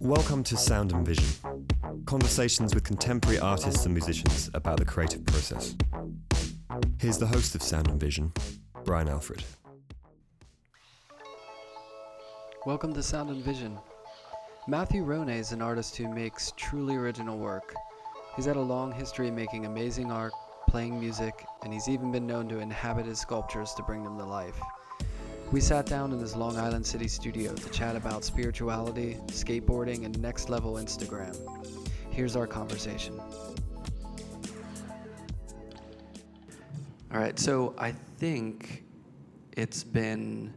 Welcome to Sound and Vision conversations with contemporary artists and musicians about the creative process. Here's the host of Sound and Vision, Brian Alfred. Welcome to Sound and Vision. Matthew Ronay is an artist who makes truly original work. He's had a long history making amazing art, playing music, and he's even been known to inhabit his sculptures to bring them to life. We sat down in his Long Island City studio to chat about spirituality, skateboarding, and next level Instagram. Here's our conversation. All right, so I think it's been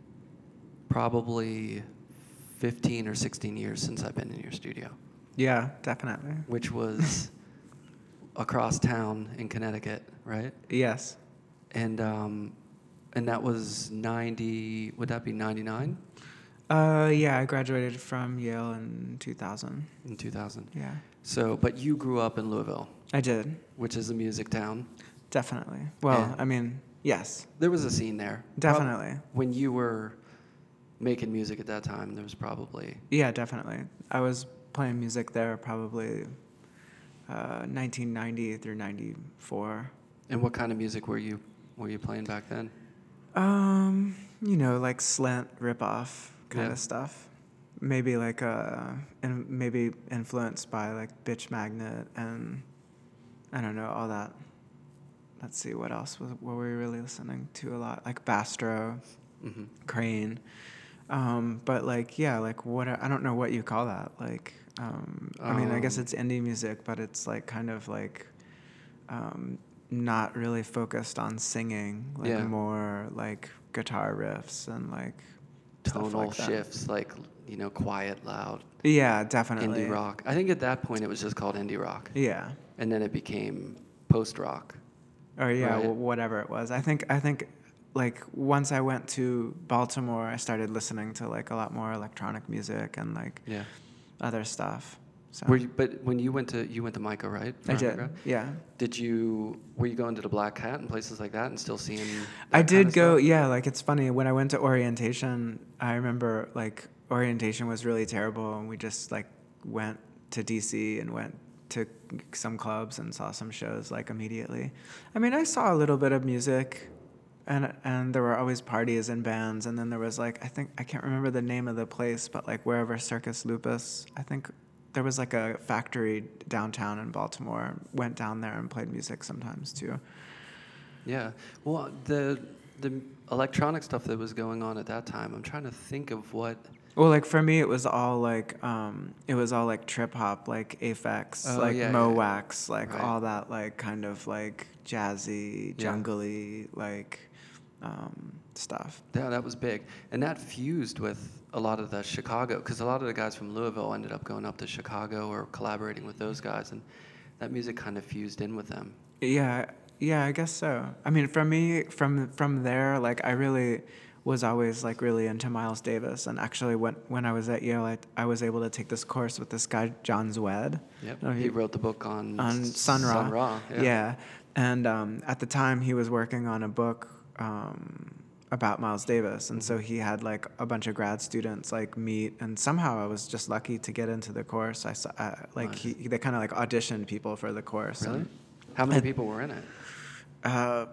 probably 15 or 16 years since I've been in your studio, Yeah, definitely. which was across town in Connecticut, right? Yes. And um, and that was 90. Would that be 99 Uh, yeah, I graduated from Yale in 2000. in 2000? Yeah, So, but you grew up in Louisville, I did. which is a music town. Definitely. Well, And- I mean, yes, There was a scene there. Prob- definitely. when you were making music at that time, there was probably Yeah, definitely. I was playing music there probably uh, 1990 through 94. And what kind of music were you were you playing back then? Um, you know, like Slint rip-off kind Yeah. of stuff. Maybe like uh, and maybe influenced by like Bitch Magnet and I don't know all that. Let's see what else was what were we really listening to a lot like Bastro, hmm Crain. Um, but like yeah, like what I don't know what you call that. Like um, I mean, I guess Um, it's indie music, but it's like kind of like um, not really focused on singing, like Yeah. more like guitar riffs and like Tonal like shifts, like you know, quiet, loud, Yeah, definitely. indie rock. I think at that point it was just called indie rock, Yeah. and then it became post rock. Or yeah, Right. whatever it was. I think I think like once I went to Baltimore, I started listening to like a lot more electronic music and like Yeah. other stuff. So Were you, but when you went to you went to MICA, right? I did. undergrad? Yeah. Did you were you going to the Black Cat and places like that and still seeing? I did go, stuff? yeah, like it's funny when I went to orientation, I remember like orientation was really terrible and we just like went to DC and went to some clubs and saw some shows like immediately. I mean, I saw a little bit of music and and there were always parties and bands and then there was like I think I can't remember the name of the place, but like wherever Circus Lupus, I think there was like a factory downtown in Baltimore. Went down there and played music sometimes too. Yeah. Well, the the electronic stuff that was going on at that time, I'm trying to think of what. Well, like for me, it was all like um, it was all like trip hop, like Aphex, Oh, like yeah, yeah, Mo yeah. Wax, like Right. all that like kind of like jazzy, Yeah. jungly, like um, stuff. Yeah, that was big, and that fused with a lot of the Chicago, because a lot of the guys from Louisville ended up going up to Chicago or collaborating with those guys, and that music kind of fused in with them. Yeah, yeah, I guess so. I mean, for me, from from there, like I really was always like really into Miles Davis, and actually when when I was at Yale, I, I was able to take this course with this guy John Szwed. Yep. Oh, he he- wrote the book on on Sun Ra. Sun Ra. Yeah. Yeah. And um, at the time, he was working on a book um, about Miles Davis, and so he had like a bunch of grad students like meet, and somehow I was just lucky to get into the course. I saw uh, like he, they kind of like auditioned people for the course. Really? How many people were in it? uh,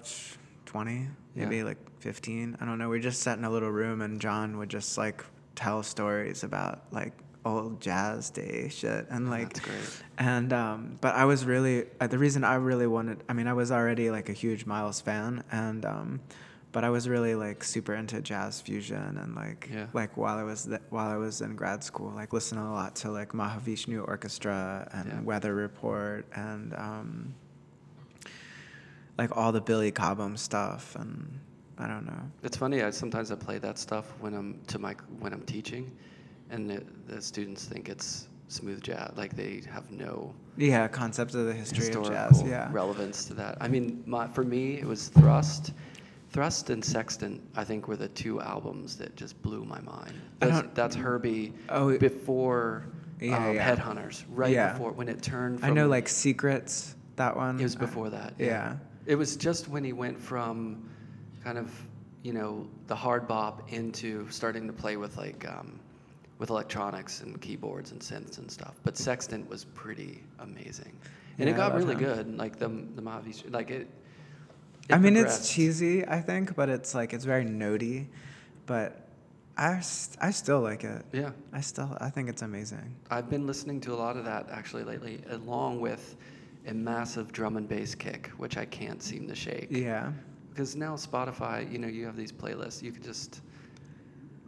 twenty, maybe Yeah. like fifteen. I don't know. We just sat in a little room, and John would just like tell stories about like old jazz day shit, and like That's great. and um, but I was really uh, the reason I really wanted. I mean, I was already like a huge Miles fan, and um, but I was really like super into jazz fusion and like Yeah. like while I was th- while I was in grad school, like listening a lot to like Mahavishnu Orchestra and Yeah. Weather Report and um, like all the Billy Cobham stuff, and I don't know. It's funny. I sometimes I play that stuff when I'm to my when I'm teaching, and the, the students think it's smooth jazz. Like they have no Yeah, concepts of the history of jazz. Yeah. relevance to that. I mean, my, for me, it was Thrust. Thrust and Sextant, I think, were the two albums that just blew my mind. I That's, don't- that's Herbie Oh, before Yeah, um, yeah. Headhunters, right Yeah. before when it turned. I know like Secrets. That one. it was before that. Yeah. It was just when he went from kind of, you know, the hard bop into starting to play with like um, with electronics and keyboards and synths and stuff. But Sextant was pretty amazing, and Yeah, it got really him. good. Like the the Mavi, like it. it I mean, progressed. it's cheesy, I think, but it's like it's very notey. But I, st- I still like it. Yeah, I still I think it's amazing. I've been listening to a lot of that actually lately, along with a massive drum and bass kick, which I can't seem to shake. Yeah. Because now Spotify, you know, you have these playlists. You can just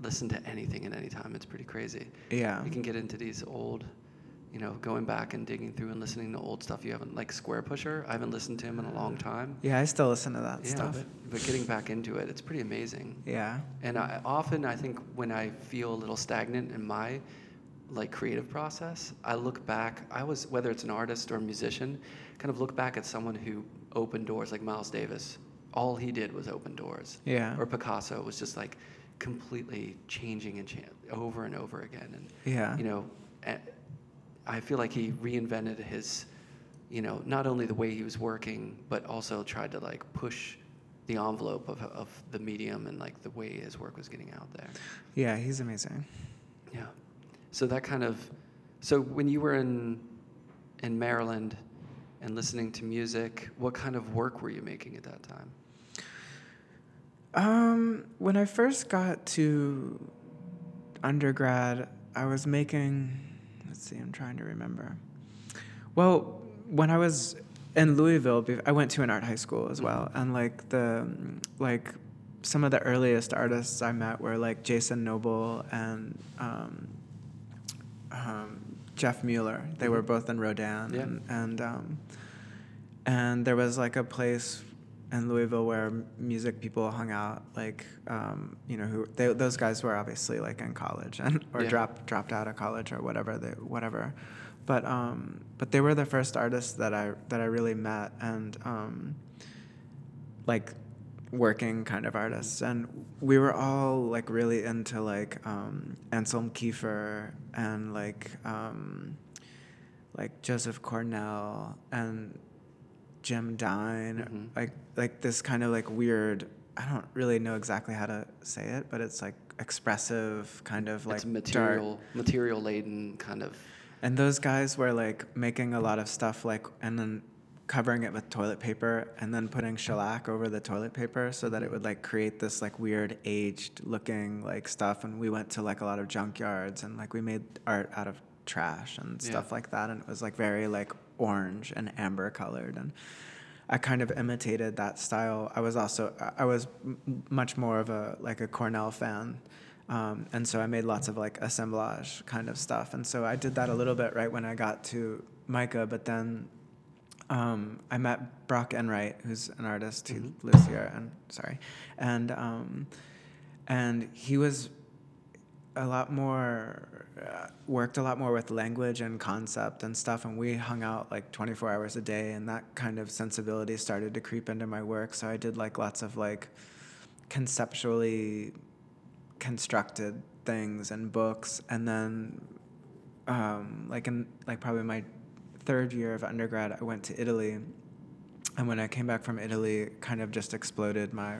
listen to anything at any time. It's pretty crazy. Yeah. You can get into these old, you know, going back and digging through and listening to old stuff you haven't, like Squarepusher. I haven't listened to him in a long time. Yeah, I still listen to that Yeah, stuff. but, but getting back into it, it's pretty amazing. Yeah. And I, often, I think when I feel a little stagnant in my like creative process, I look back. I was whether it's an artist or a musician, kind of look back at someone who opened doors, like Miles Davis. All he did was open doors. Yeah. Or Picasso was just like completely changing and cha- over and over again. And Yeah. you know, I feel like he reinvented his, you know, not only the way he was working, but also tried to like push the envelope of, of the medium and like the way his work was getting out there. Yeah, he's amazing. Yeah. So that kind of, so when you were in, in Maryland and listening to music, what kind of work were you making at that time? Um, when I first got to undergrad, I was making. Let's see, I'm trying to remember. Well, when I was in Louisville, I went to an art high school as well, and like the like some of the earliest artists I met were like Jason Noble and um, um, Jeff Mueller. They were Mhm. both in Rodan, Yeah. and and, um, and there was like a place in Louisville where music people hung out, like um, you know, who they, those guys were obviously like in college and or Yeah. dropped dropped out of college or whatever they whatever, but um, but they were the first artists that I that I really met and um, like working kind of artists and we were all like really into like um, Anselm Kiefer and like um, like Joseph Cornell and Jim Dine Mhm. like like this kind of like weird I don't really know exactly how to say it but it's like expressive kind of like it's dark material, material laden kind of. and those guys were like making a lot of stuff like and then covering it with toilet paper and then putting shellac over the toilet paper so that it would like create this like weird aged looking like stuff and we went to like a lot of junkyards and like we made art out of trash and Yeah. stuff like that and it was like very like orange and amber colored and I kind of imitated that style. I was also I was m- much more of a like a Cornell fan, um, and so I made lots of like assemblage kind of stuff. And so I did that a little bit right when I got to MICA, but then um, I met Brock Enright, who's an artist who Mhm. lives here, and sorry, and um, and he was a lot more uh, worked a lot more with language and concept and stuff and we hung out like 24 hours a day and that kind of sensibility started to creep into my work so i did like lots of like conceptually constructed things and books and then um, like in like probably my third year of undergrad i went to italy and when i came back from italy it kind of just exploded my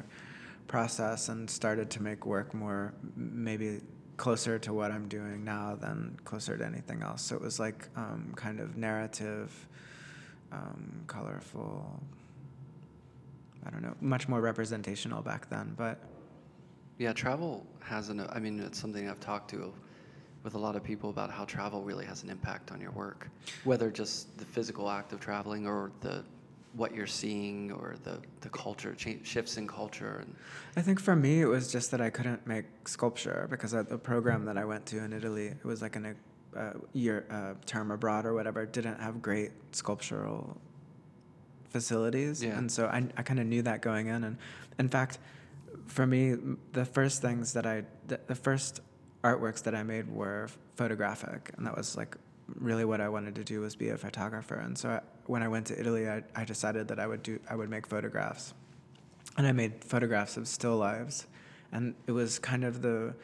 process and started to make work more maybe closer to what i'm doing now than closer to anything else so it was like um, kind of narrative um, colorful i don't know much more representational back then but Yeah, travel has an. I mean, it's something I've talked to with a lot of people about how travel really has an impact on your work, whether just the physical act of traveling or the what you're seeing or the the culture shifts in culture and I think for me, it was just that I couldn't make sculpture because at the program that I went to in Italy, it was like in a uh, year uh, term abroad or whatever, didn't have great sculptural facilities, Yeah. and so I I kind of knew that going in, and in fact, for me, the first things that I the, the first artworks that I made were photographic, and that was like really what I wanted to do was be a photographer, and so I, when I went to Italy, I, I decided that I would do I would make photographs and I made photographs of still lives, and it was kind of the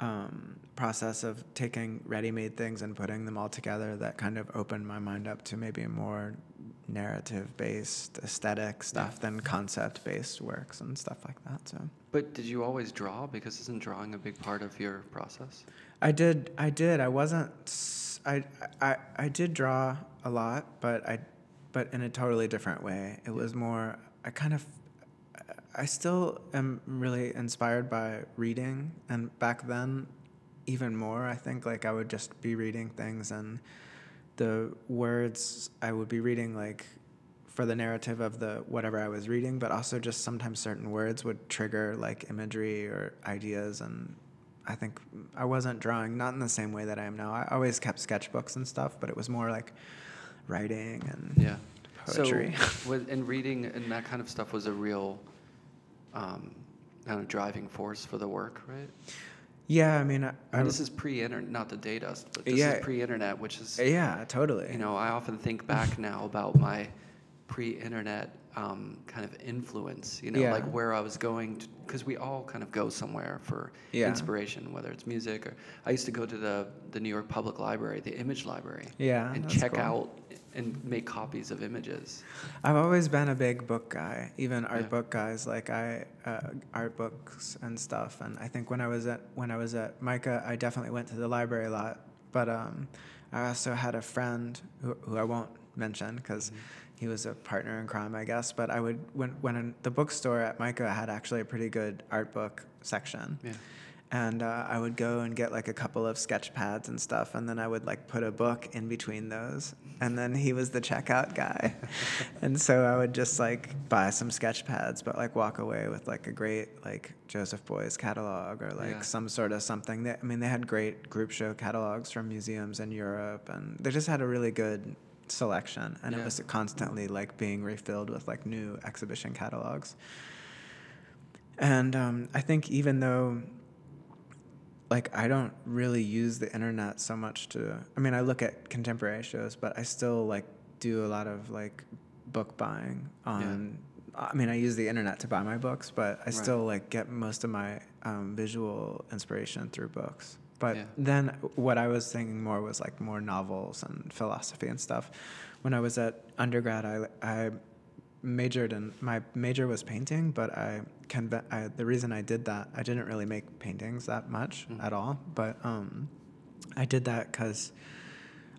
um, process of taking ready-made things and putting them all together that kind of opened my mind up to maybe more narrative-based aesthetic stuff Yeah. than concept-based works and stuff like that. So But did you always draw? Because isn't drawing a big part of your process? I did. I did. I wasn't. s- I, I I did draw a lot, but I, but in a totally different way. It was more. I kind of. I still am really inspired by reading, and back then, even more. I think like I would just be reading things, and the words I would be reading like for the narrative of the whatever I was reading, but also just sometimes certain words would trigger like imagery or ideas and I think I wasn't drawing not in the same way that I am now. I always kept sketchbooks and stuff, but it was more like writing and Yeah. poetry. So, and reading and that kind of stuff was a real um, kind of driving force for the work, right? yeah, I mean, I, this is pre-internet, not to date us, but this Yeah. is pre-internet, which is yeah, totally. you know I often think back now about my pre-internet um, kind of influence. You know, Yeah. like where I was going because we all kind of go somewhere for Yeah. inspiration, whether it's music or I used to go to the the New York Public Library, the Image Library, Yeah, and check cool. out and make copies of images. I've always been a big book guy, even art Yeah. book guys. Like I, uh, art books and stuff. And I think when I was at when I was at MICA, I definitely went to the library a lot. But um, I also had a friend who, who I won't mention because he was a partner in crime, I guess. But I would when when in the bookstore at MICA had actually a pretty good art book section Yeah. and uh, I would go and get like a couple of sketch pads and stuff, and then I would like put a book in between those, and then he was the checkout guy, and so I would just like buy some sketch pads, but like walk away with like a great like Joseph Beuys catalog or like Yeah. some sort of something. That I mean, they had great group show catalogs from museums in Europe, and they just had a really good selection, and Yeah. it was constantly like being refilled with like new exhibition catalogs. And um, I think even though, like, I don't really use the internet so much to. I mean, I look at contemporary shows, but I still like do a lot of like book buying on. I mean, I use the internet to buy my books, but I Right. still like get most of my um, visual inspiration through books. But Yeah. then what I was thinking more was like more novels and philosophy and stuff. When I was at undergrad, I, I majored in my major was painting, but I can I, the reason I did that I didn't really make paintings that much Mhm. at all, but um, I did that because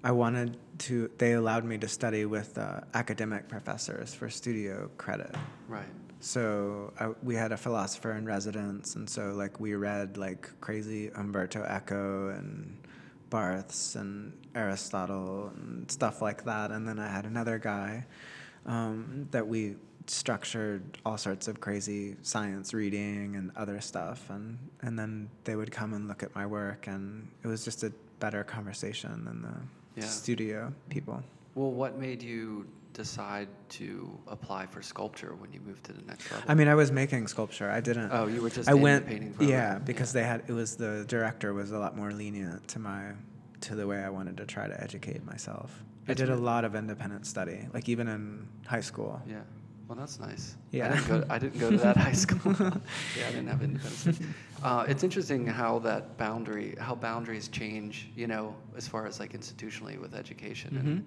I wanted to. They allowed me to study with uh, academic professors for studio credit. Right. So I, we had a philosopher in residence, and so like we read like crazy Umberto Eco and Barthes and Aristotle and stuff like that. And then I had another guy um, that we structured all sorts of crazy science reading and other stuff, and and then they would come and look at my work, and it was just a better conversation than the Yeah. studio people. Well, what made you decide to apply for sculpture when you moved to the next level? I mean, I was making sculpture. I didn't. oh, you were just I went, painting program. yeah, because they had it was the director was a lot more lenient to my to the way I wanted to try to educate myself. I did a lot of independent study, like even in high school. Yeah. Well, that's nice. Yeah. I didn't go. I didn't go to that high school. yeah, I didn't have independence. Uh, it's interesting how that boundary, how boundaries change. You know, as far as like institutionally with education and Mhm.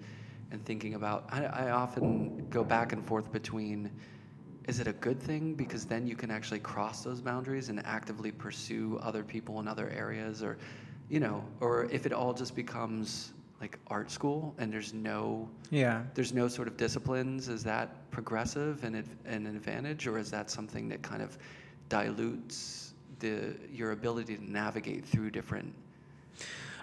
And thinking about. I, I often go back and forth between. Is it a good thing because then you can actually cross those boundaries and actively pursue other people in other areas, or, you know, or if it all just becomes like art school and there's no Yeah. there's no sort of disciplines. Is that progressive and, and an advantage, or is that something that kind of dilutes the your ability to navigate through different?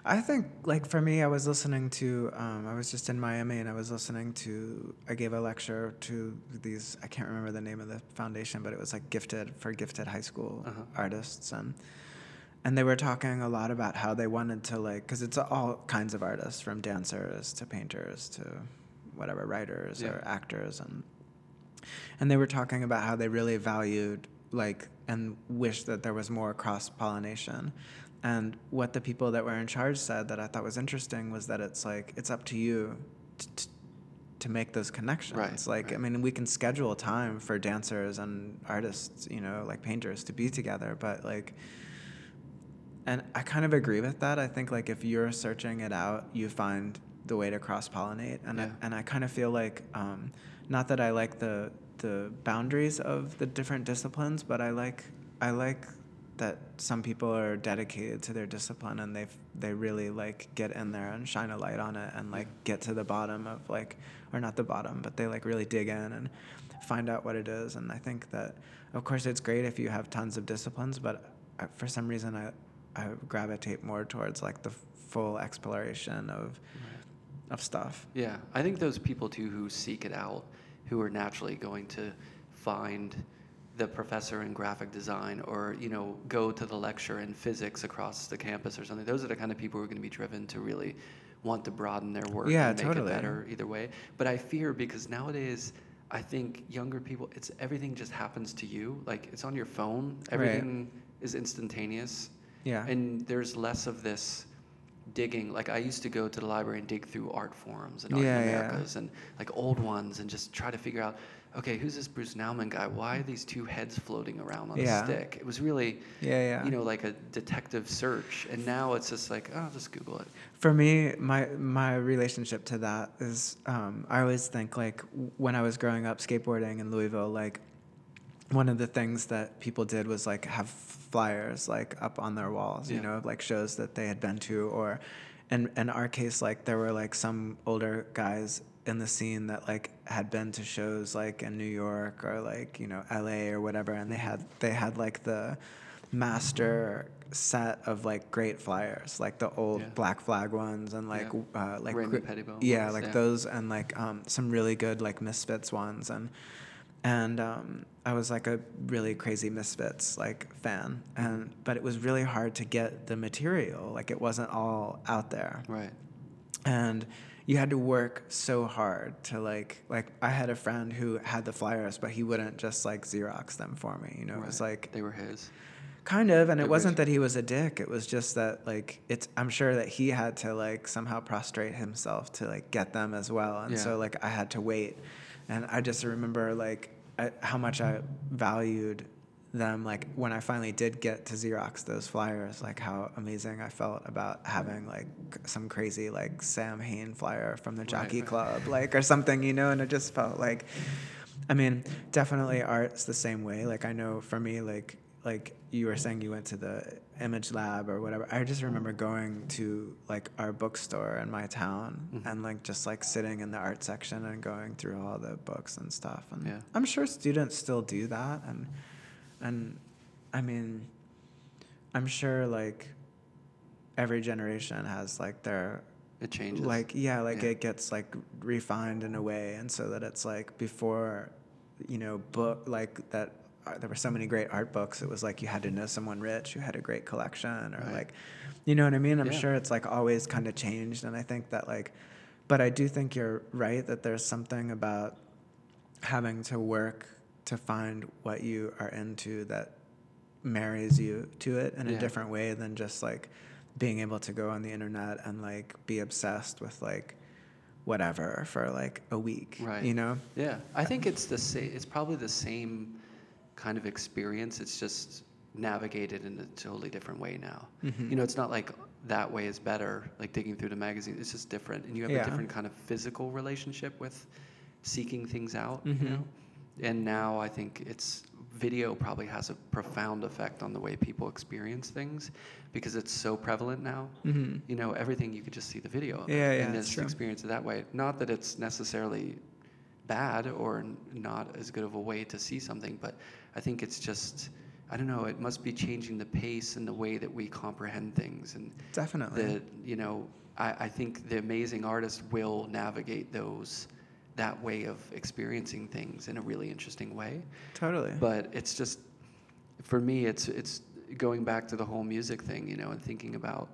I think, like for me, I was listening to. Um, I was just in Miami, and I was listening to. I gave a lecture to these. I can't remember the name of the foundation, but it was like gifted for gifted high school Uh-huh. artists, and and they were talking a lot about how they wanted to like, because it's all kinds of artists, from dancers to painters to whatever writers Yeah. or actors, and and they were talking about how they really valued like and wished that there was more cross pollination and what the people that were in charge said that i thought was interesting was that it's like it's up to you to, to, to make those connections Right, like i mean we can schedule time for dancers and artists you know like painters to be together but like and I kind of agree with that. I think like if you're searching it out, you find the way to cross pollinate, and Yeah. I, and I kind of feel like, um, not that I like the the boundaries of the different disciplines, but I like I like that some people are dedicated to their discipline and they they really like get in there and shine a light on it and like get to the bottom of like or not the bottom, but they like really dig in and find out what it is. And I think that of course it's great if you have tons of disciplines, but I, for some reason I I gravitate more towards like the full exploration of of stuff. Yeah, I think those people too who seek it out, who are naturally going to find the professor in graphic design or you know go to the lecture in physics across the campus or something. Those are the kind of people who are going to be driven to really want to broaden their work Yeah, and make totally. it better either way. But I fear because nowadays I think younger people it's everything just happens to you. Like it's on your phone. Everything is instantaneous. Yeah. And there's less of this digging. Like I used to go to the library and dig through art forums and art Yeah, in yeah. Americas and like old ones and just try to figure out, okay, who's this Bruce Nauman guy? Why are these two heads floating around on Yeah. a stick? It was really, Yeah, yeah. you know, like a detective search. And now it's just like, oh, just Google it. For me, my my relationship to that is um, I always think like when I was growing up skateboarding in Louisville, like one of the things that people did was like have flyers like up on their walls, you know, of like shows that they had been to, or in in our case, like there were like some older guys in the scene that like had been to shows like in New York or like you know L.A. or whatever, and they had they had like the master set of like great flyers, like the old Yeah. Black Flag ones and like Yeah. uh, like gr- Pettibon yeah, ones, like yeah. those and like um, some really good like Misfits ones and and um, I was like a really crazy Misfits like fan and but it was really hard to get the material like it wasn't all out there Right. and you had to work so hard to like like I had a friend who had the flyers but he wouldn't just like Xerox them for me you know it was like they were his. Kind of, and It it wasn't was- that he was a dick. It was just that like it's. I'm sure that he had to like somehow prostrate himself to like get them as well, and Yeah. so like I had to wait, and I just remember like I, how much I valued them. Like when I finally did get to Xerox those flyers, like how amazing I felt about having like some crazy like Samhain flyer from the Jockey right. Club, like or something, you know, and it just felt like. I mean, definitely art's the same way. Like I know for me, like like you were saying you went to the image lab or whatever. I just remember going to like our bookstore in my town Mhm. and like just like sitting in the art section and going through all the books and stuff. And Yeah. I'm sure students still do that and and I mean I'm sure like every generation has like their It changes. like yeah like Yeah. it gets like refined in a way and so that it's like before you know book like that uh, there were so many great art books it was like you had to know someone rich who had a great collection or Right. like you know what i mean i'm Yeah. sure it's like always kind of changed and i think that like but i do think you're right that there's something about having to work to find what you are into that marries you to it in a different way than just like being able to go on the internet and like be obsessed with like whatever for like a week Right. you know Yeah, I think it's the same. It's probably the same kind of experience. It's just navigated in a totally different way now. Mhm. You know, it's not like that way is better. Like digging through the magazine, it's just different, and you have Yeah. a different kind of physical relationship with seeking things out. Mhm. You know, and now I think it's video probably has a profound effect on the way people experience things because it's so prevalent now. Mhm. You know, everything you could just see the video of it Yeah, yeah, and just experience it that way. Not that it's necessarily bad or n- not as good of a way to see something, but I think it's just I don't know. It must be changing the pace and the way that we comprehend things, and definitely the you know I, I think the amazing artist will navigate those that way of experiencing things in a really interesting way. totally But it's just for me, it's it's going back to the whole music thing, you know, and thinking about,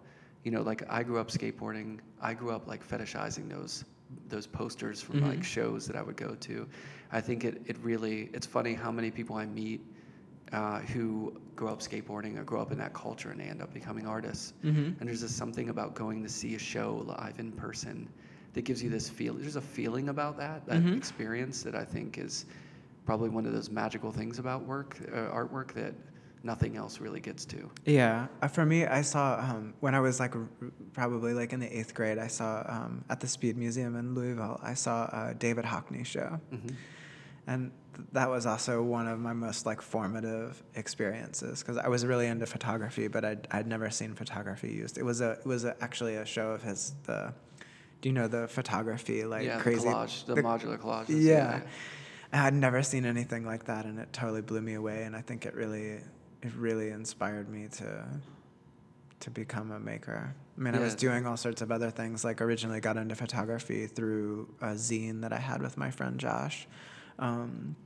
you know, like I grew up skateboarding. I grew up like fetishizing those those posters from Mhm. like shows that I would go to. I think it it really it's funny how many people I meet uh, who grow up skateboarding or grow up in that culture and they end up becoming artists. Mhm. And there's just something about going to see a show live in person that gives you this feel. There's a feeling about that, that Mhm. experience that I think is probably one of those magical things about work, uh, artwork that nothing else really gets to. Yeah, uh, for me, I saw um, when I was like r- probably like in the eighth grade. I saw um, at the Speed Museum in Louisville. I saw a David Hockney show, hmm and th- that was also one of my most like formative experiences because I was really into photography, but I'd, I'd never seen photography used. It was a it was a, actually a show of his the, you know the photography like yeah, crazy the collage, the, the- modular collages. yeah. I had never seen anything like that, and it totally blew me away. And I think it really, it really inspired me to, to become a maker. I mean, I was doing all sorts of other things. Like originally got into photography through a zine that I had with my friend Josh, um,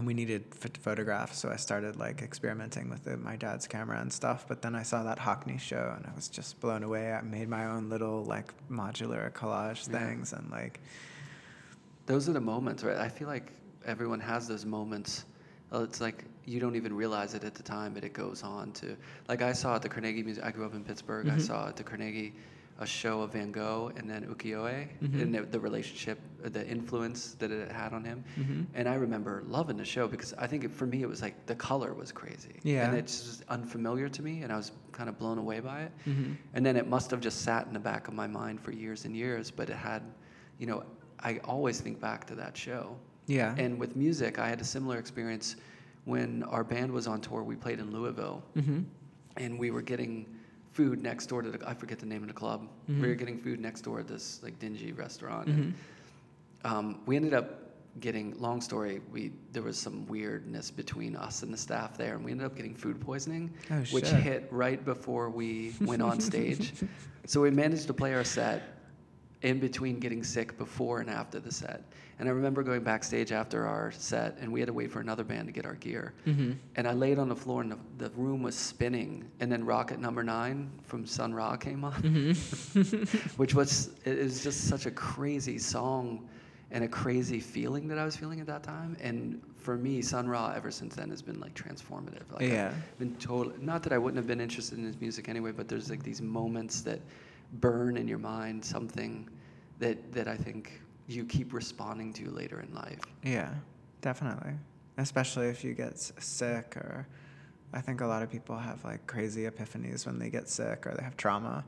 and we needed ph- photographs, so I started like experimenting with the, my dad's camera and stuff. But then I saw that Hockney show, and I was just blown away. I made my own little like modular collage Yeah. things, and like. Those are the moments, right? I feel like everyone has those moments. It's like you don't even realize it at the time, but it goes on to. Like I saw at the Carnegie Museum. I grew up in Pittsburgh. I Mhm. saw at the Carnegie a show of Van Gogh and then ukiyo-e Mhm. and the, the relationship, the influence that it had on him. Mhm. And I remember loving the show because I think it, for me it was like the color was crazy. Yeah. And it's just unfamiliar to me, and I was kind of blown away by it. Mhm. And then it must have just sat in the back of my mind for years and years, but it had, you know, I always think back to that show. Yeah. And with music, I had a similar experience when our band was on tour. We played in Louisville, Mhm. and we were getting food next door to the, I forget the name of the club. We were getting food next door at this like dingy restaurant. Mhm. Um, we ended up getting, long story, we there was some weirdness between us and the staff there, and we ended up getting food poisoning, Oh, which hit right before we went on stage. so we managed to play our set in between getting sick before and after the set. And I remember going backstage after our set, and we had to wait for another band to get our gear. Mhm. And I laid on the floor, and the, the room was spinning. And then Rocket Number Nine from Sun Ra came on, Mhm. which was it was just such a crazy song and a crazy feeling that I was feeling at that time. And for me, Sun Ra ever since then has been like transformative. Like Yeah. I've been total. Not that I wouldn't have been interested in his music anyway, but there's like these moments that burn in your mind, something that that I think you keep responding to later in life. Yeah, definitely. Especially if you get sick, or I think a lot of people have like crazy epiphanies when they get sick or they have trauma.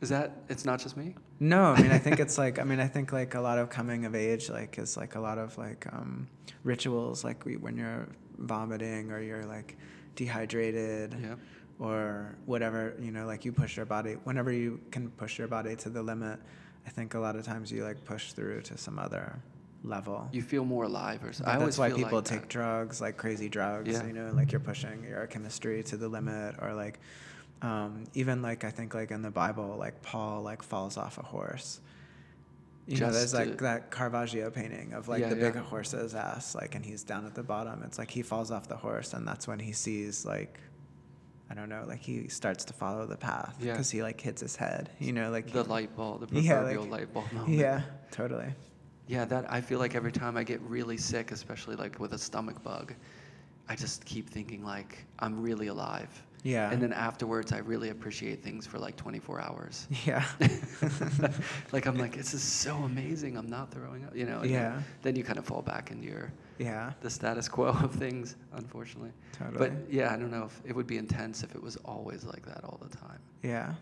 Is that? It's not just me. No, I mean I think it's like I mean I think like a lot of coming of age like is like a lot of like um, rituals like we, when you're vomiting or you're like dehydrated Yeah. Or whatever you know like you push your body whenever you can push your body to the limit. I think a lot of times you like push through to some other level. You feel more alive, or so. But I always that's why people like take that. drugs, like crazy drugs. Yeah. You know, like you're pushing your chemistry to the limit, or like um, even like I think like in the Bible, like Paul like falls off a horse. You know, there's like that Caravaggio painting of like Yeah, the big yeah. horse's ass, like, and he's down at the bottom. It's like he falls off the horse, and that's when he sees like. I don't know, like he starts to follow the path Yeah. because he like hits his head, you know, like the he- light bulb, the Yeah, proverbial like- light bulb moment. Yeah, totally. Yeah, that I feel like every time I get really sick, especially like with a stomach bug, I just keep thinking like I'm really alive. Yeah. And then afterwards, I really appreciate things for like 24 hours. Yeah. like I'm like, this is so amazing. I'm not throwing up, you know. and then- Yeah. Then you kind of fall back into your yeah. the status quo of things, unfortunately. Totally. But yeah, I don't know if it would be intense if it was always like that all the time. Yeah.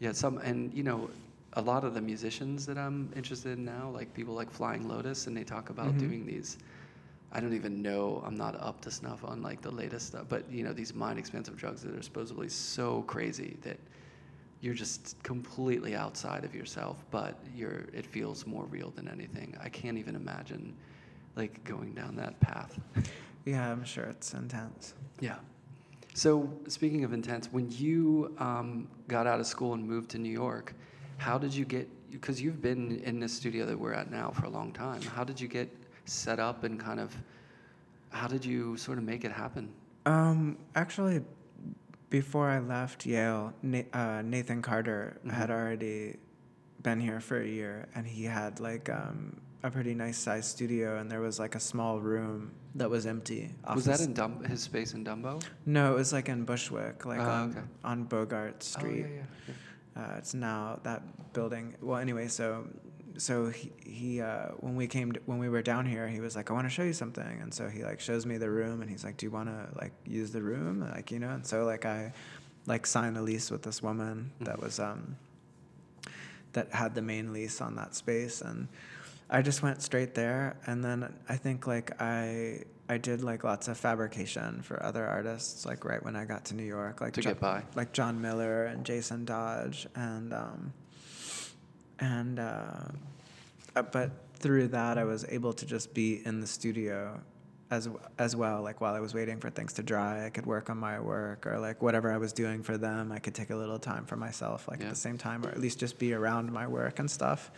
Yeah, some and you know, a lot of the musicians that I'm interested in now, like people like Flying Lotus, and they talk about Mhm. doing these. I don't even know. I'm not up to snuff on like the latest stuff, but you know, these mind expansive drugs that are supposedly so crazy that you're just completely outside of yourself, but you're it feels more real than anything. I can't even imagine like going down that path. Yeah, I'm sure it's intense. Yeah. So speaking of intense, when you um, got out of school and moved to New York, how did you get? Because you've been in this studio that we're at now for a long time. How did you get set up and kind of? How did you sort of make it happen? Um, actually, before I left Yale, Na- uh, Nathan Carter had Mhm. already been here for a year, and he had like um, a pretty nice sized studio, and there was like a small room that was empty. Was that in Dum- his space in Dumbo? No, it was like in Bushwick, like Oh, on, okay. on Bogart Street. Oh yeah, yeah. Uh, it's now that building. Well, anyway, so so he, he uh, when we came to, when we were down here, he was like, "I want to show you something," and so he like shows me the room, and he's like, "Do you want to like use the room?" Like you know, and so like I like signed a lease with this woman that was um that had the main lease on that space, and I just went straight there, and then I think like I I did like lots of fabrication for other artists, like right when I got to New York, like To Jo- get by. like John Miller and Jason Dodge, and um, and uh, uh, but through that I was able to just be in the studio as as well. Like while I was waiting for things to dry, I could work on my work or like whatever I was doing for them. I could take a little time for myself, like Yeah. at the same time, or at least just be around my work and stuff.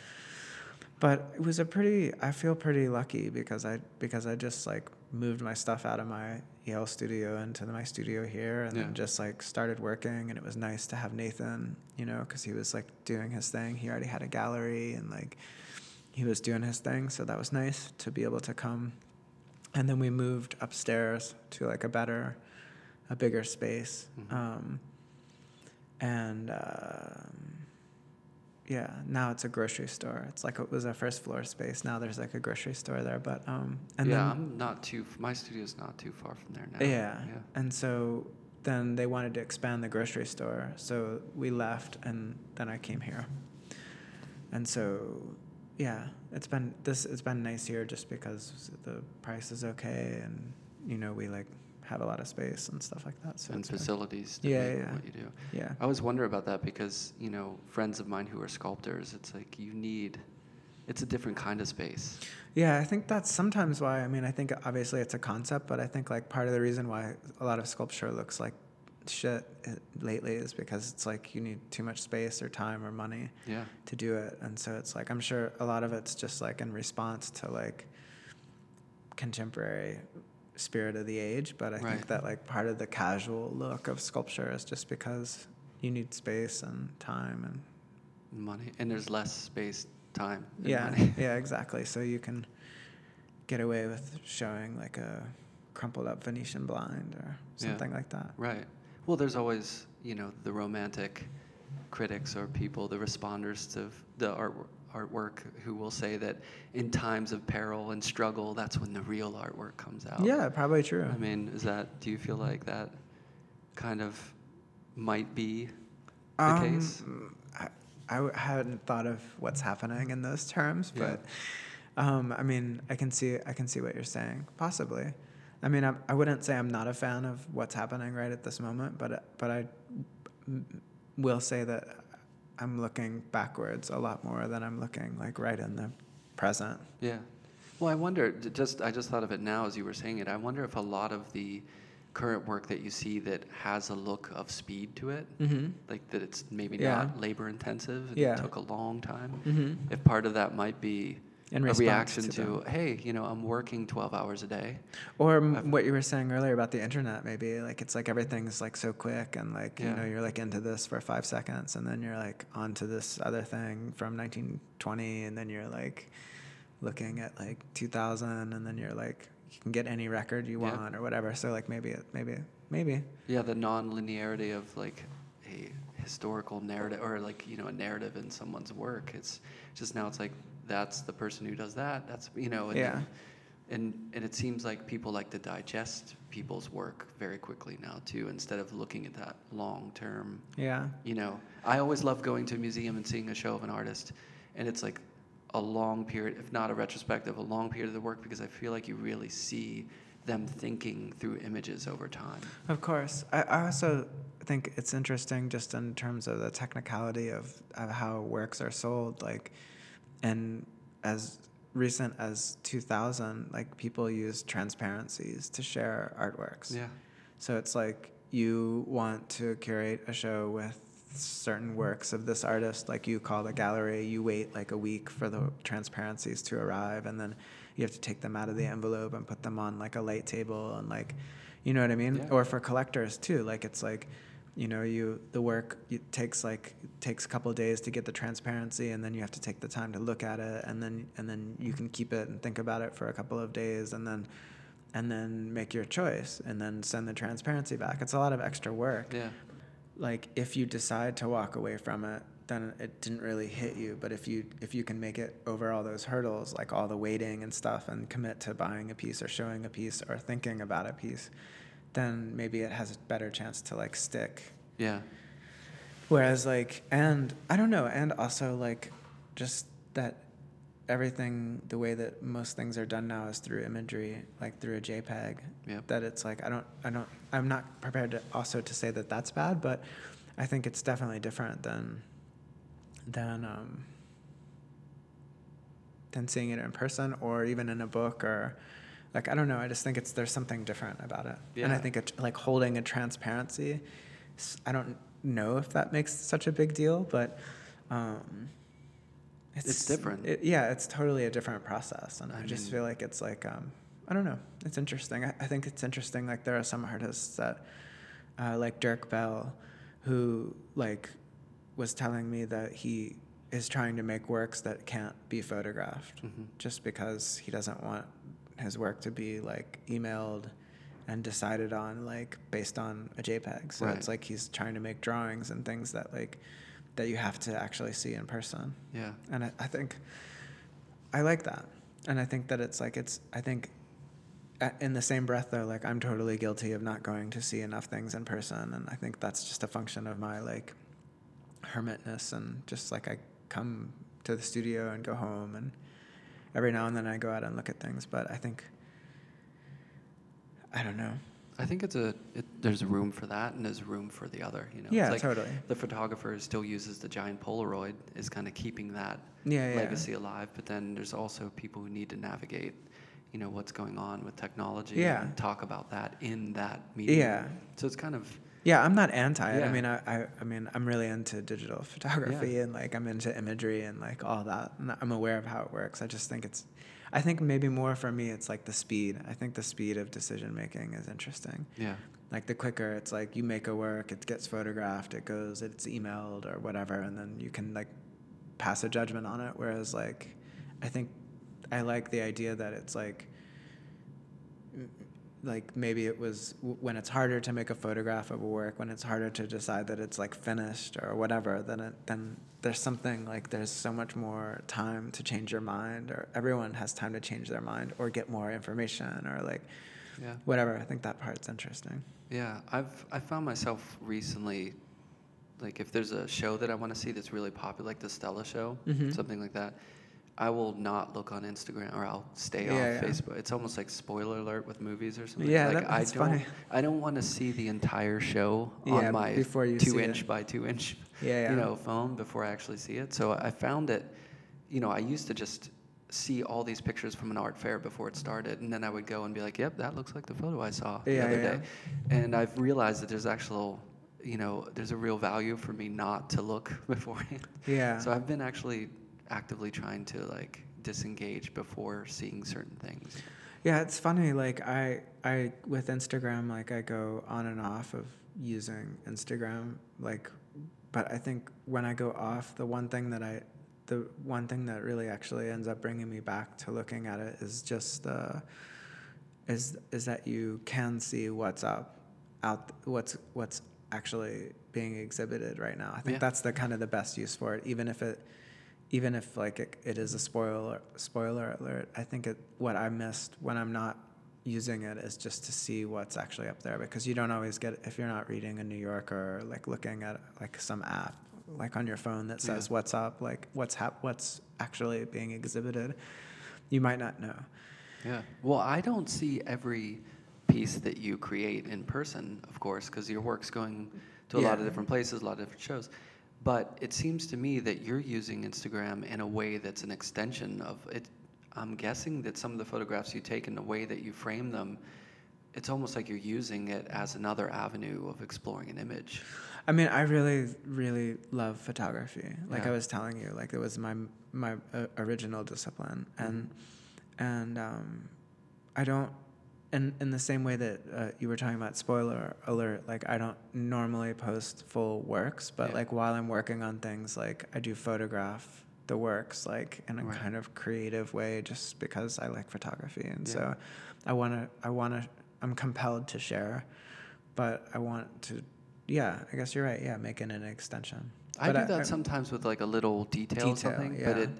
But it was a pretty. I feel pretty lucky because I because I just like moved my stuff out of my Yale studio into my studio here, and Yeah. then just like started working. And it was nice to have Nathan, you know, because he was like doing his thing. He already had a gallery, and like he was doing his thing, so that was nice to be able to come. And then we moved upstairs to like a better, a bigger space, Mhm. um, and. um yeah, now it's a grocery store. It's like it was a first floor space. Now there's like a grocery store there, but um, and yeah, then I'm not too. My studio's not too far from there now. yeah. Yeah. And so then they wanted to expand the grocery store. So we left and then I came here. And so yeah, it's been this it's been nice here just because the price is okay and you know, we like have a lot of space and stuff like that. So and facilities to Yeah, yeah. what you do. yeah. I always wonder about that because you know friends of mine who are sculptors, it's like you need. It's a different kind of space. Yeah, I think that's sometimes why. I mean, I think obviously it's a concept, but I think like part of the reason why a lot of sculpture looks like shit uh, lately is because it's like you need too much space or time or money Yeah. to do it, and so it's like I'm sure a lot of it's just like in response to like contemporary spirit of the age. But I Right. think that like part of the casual look of sculpture is just because you need space and time and Money and there's less space, time. and yeah, money. yeah, exactly. So you can get away with showing like a crumpled up Venetian blind or Yeah. something like that. Right. Well, there's always, you know, the romantic critics or people, the responders to the art, artwork who will say that in times of peril and struggle, that's when the real artwork comes out. Yeah, probably true. I mean, is that, do you feel like that kind of might be the case? I, I, hadn't thought of what's happening in those terms, Yeah. but um, I mean, I can see I can see what you're saying. Possibly. I mean, I, I wouldn't say I'm not a fan of what's happening right at this moment, but but I will say that I'm looking backwards a lot more than I'm looking like right in the present. Yeah. Well, I wonder. Just I just thought of it now as you were saying it. I wonder if a lot of the current work that you see that has a look of speed to it, Mm-hmm. like that it's maybe Yeah. not labor intensive and Yeah. it took a long time. Mm-hmm. If part of that might be a reaction to to, hey, you know, I'm working 12 hours a day. Or I've- what you were saying earlier about the internet, maybe like it's like everything's like so quick and like you know you're like into this for five seconds and then you're like onto this other thing from 1920 and then you're like looking at like 2000 and then you're like you can get any record you Yeah. want or whatever. So like maybe it, maybe maybe Yeah, the non-linearity of like a historical narrative or like you know a narrative in someone's work. It's just now it's like that's the person who does that. That's you know and Yeah. and and it seems like people like to digest people's work very quickly now too, instead of looking at that long term. yeah You know, I always love going to a museum and seeing a show of an artist, and it's like a long period, if not a retrospective, a long period of the work because I feel like you really see them thinking through images over time. Of course. I, I also think it's interesting just in terms of the technicality of, of how works are sold. Like, and as recent as 2000, like people use transparencies to share artworks. Yeah. So it's like you want to curate a show with certain works of this artist, like you call the gallery, you wait like a week for the transparencies to arrive, and then you have to take them out of the envelope and put them on like a light table and like, you know what I mean? Yeah. Or for collectors too, like it's like, you know, you the work it takes like it takes a couple of days to get the transparency, and then you have to take the time to look at it, and then and then you can keep it and think about it for a couple of days, and then and then make your choice and then send the transparency back. It's a lot of extra work. Yeah. Like if you decide to walk away from it, then it didn't really hit you. But if you if you can make it over all those hurdles, like all the waiting and stuff, and commit to buying a piece or showing a piece or thinking about a piece, then maybe it has a better chance to like stick. Yeah. Whereas like and I don't know, and also like just that everything the way that most things are done now is through imagery, like through a JPEG. Yep. That it's like I don't I don't I'm not prepared to also to say that that's bad, but I think it's definitely different than than um, than seeing it in person or even in a book or like I don't know. I just think it's there's something different about it, and I think it, like holding a transparency. I don't know if that makes such a big deal, but um, It's different. It, yeah, it's totally a different process, and I, I just feel like it's like um, I don't know. It's interesting. I, I think it's interesting. Like there are some artists that, uh, like Dirk Bell, who like was telling me that he is trying to make works that can't be photographed Mhm. just because he doesn't want his work to be like emailed and decided on like based on a JPEG. So Right. it's like he's trying to make drawings and things that like that you have to actually see in person. Yeah. And I, I think I like that. And I think that it's like it's I think in the same breath though like I'm totally guilty of not going to see enough things in person and I think that's just a function of my like hermitness and just like I come to the studio and go home and every now and then I go out and look at things but I think I don't know. I think it's a it, there's a room for that and there's room for the other. You know, Yeah, like totally. The photographer still uses the giant Polaroid, is kind of keeping that Yeah, yeah. legacy alive. But then there's also people who need to navigate, you know, what's going on with technology Yeah. and talk about that in that medium. Yeah. So it's kind of Yeah, I'm not anti it. I mean, I, I, I mean, I'm really into digital photography and like I'm into imagery and like all that. And I'm aware of how it works. I just think it's, I think maybe more for me, it's like the speed. I think the speed of decision making is interesting. yeah, Like the quicker it's like you make a work, it gets photographed, it goes, it's emailed or whatever, and then you can like pass a judgment on it. Whereas like, I think I like the idea that it's like, like maybe it was w- when it's harder to make a photograph of a work, when it's harder to decide that it's like finished or whatever, then it then there's something like there's so much more time to change your mind, or everyone has time to change their mind or get more information or like yeah. whatever. I think that part's interesting. Yeah, I've I found myself recently, like if there's a show that I want to see that's really popular, like the Stella show, Mhm. something like that, I will not look on Instagram or I'll stay off yeah. Facebook. It's almost like spoiler alert with movies or something. Yeah, like that- that's I don't funny. I don't want to see the entire show Yeah, on my before you two inch it. by two inch Yeah, yeah. you know phone before I actually see it. So I found it, you know, I used to just see all these pictures from an art fair before it started, and then I would go and be like, "Yep, that looks like the photo I saw the Yeah, other yeah. day." And I've realized that there's actual, you know, there's a real value for me not to look beforehand. Yeah. So I've been actually actively trying to like disengage before seeing certain things. Yeah, it's funny. Like I, I with Instagram, like I go on and off of using Instagram. Like, but I think when I go off, the one thing that I, the one thing that really actually ends up bringing me back to looking at it is just, uh, is is that you can see what's up, out what's what's actually being exhibited right now. I think Yeah. that's the kind of the best use for it, even if it even if like it, it is a spoiler spoiler alert i think it what i missed when i'm not using it is just to see what's actually up there because you don't always get if you're not reading a new yorker or like looking at like some app like on your phone that says Yeah. what's up like what's hap- what's actually being exhibited you might not know Yeah. Well, I don't see every piece that you create in person, of course, because your work's going to a lot of different places, a lot of different shows. But it seems to me that you're using Instagram in a way that's an extension of it. I'm guessing that some of the photographs you take and the way that you frame them, it's almost like you're using it as another avenue of exploring an image. I mean, I really, really love photography. Like Yeah. I was telling you, like it was my my uh, original discipline, and and um, I don't. In, in the same way that uh, you were talking about spoiler alert, like I don't normally post full works, but Yeah. like while I'm working on things, like I do photograph the works like in a Right. kind of creative way, just because I like photography, and Yeah. so I wanna I wanna I'm compelled to share, but I want to yeah, I guess you're right. Yeah, making an extension. I But do I- that I- sometimes with like a little detail, or Detail, something, but it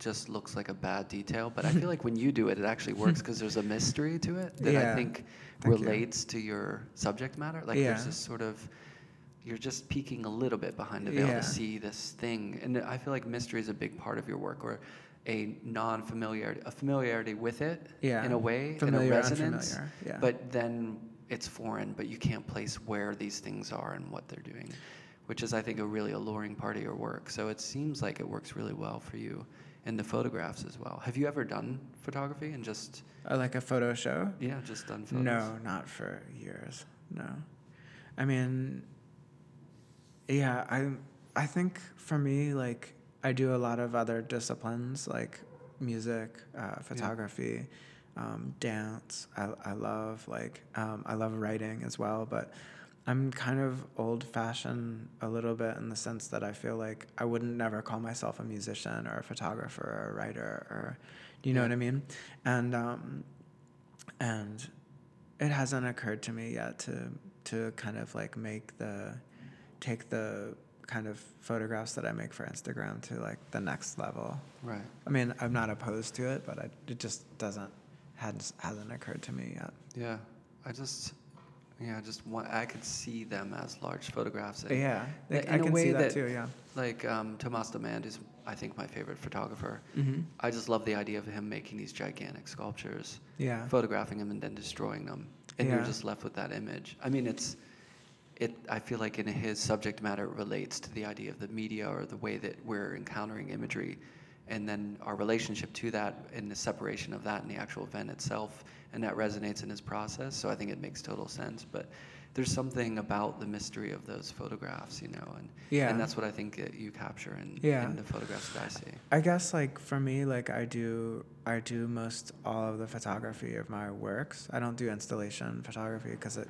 just looks like a bad detail. But I feel like when you do it, it actually works because there's a mystery to it that I think Thank you. relates to your subject matter. Like Yeah. there's this sort of you're just peeking a little bit behind the veil Yeah. to see this thing, and I feel like mystery is a big part of your work, or a non-familiarity, a familiarity with it Yeah. in a way, Familiar, and a resonance. yeah. But then it's foreign, but you can't place where these things are and what they're doing, which is, I think, a really alluring part of your work. So it seems like it works really well for you in the photographs as well. Have you ever done photography and just, Uh, like a photo show. yeah, just done photos? No, not for years. No, I mean, yeah, I I think for me, like I do a lot of other disciplines like music, uh, photography, um, dance. I I love like um, I love writing as well, but. I'm kind of old fashioned a little bit in the sense that I feel like I wouldn't never call myself a musician or a photographer or a writer or, do you know what I mean? And, um, and it hasn't occurred to me yet to to kind of like make the take the kind of photographs that I make for Instagram to like the next level. Right. I mean, I'm not opposed to it, but I, it just doesn't hasn't hasn't occurred to me yet. Yeah. I just, yeah, I just want, I could see them as large photographs. and- Yeah, Yeah, like, in I a can way see that, that- too. Yeah. Like um, Thomas Demand is, I think, my favorite photographer. Mm-hmm. I just love the idea of him making these gigantic sculptures. Yeah. photographing them and then destroying them, and you're just left with that image. I mean, it's it. I feel like in his subject matter it relates to the idea of the media or the way that we're encountering imagery, and then our relationship to that and the separation of that and the actual event itself, and that resonates in his process. So I think it makes total sense. But there's something about the mystery of those photographs, you know, and Yeah. and that's what I think that you capture in, Yeah. in the photographs that I see. I guess like for me, like I do, I do most all of the photography of my works. I don't do installation photography because it,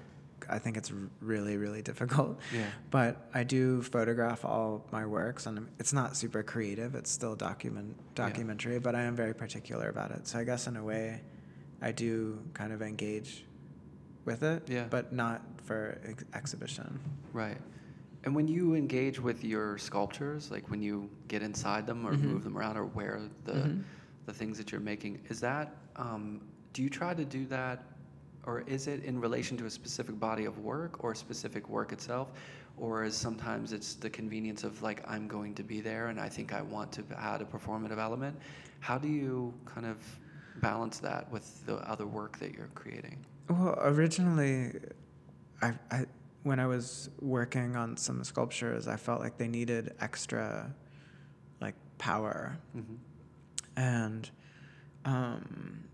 I think it's really, really difficult. Yeah. But I do photograph all my works, and it's not super creative. It's still document documentary, but I am very particular about it. So I guess in a way, I do kind of engage with it, Yeah. but not for ex- exhibition. Right. And when you engage with your sculptures, like when you get inside them or Mhm. move them around or wear the Mhm. the things that you're making, is that um, do you try to do that, or is it in relation to a specific body of work or specific work itself, or is sometimes it's the convenience of like I'm going to be there and I think I want to add a performative element? How do you kind of balance that with the other work that you're creating? Well, originally, I, I when I was working on some sculptures, I felt like they needed extra, like power, hmm and um,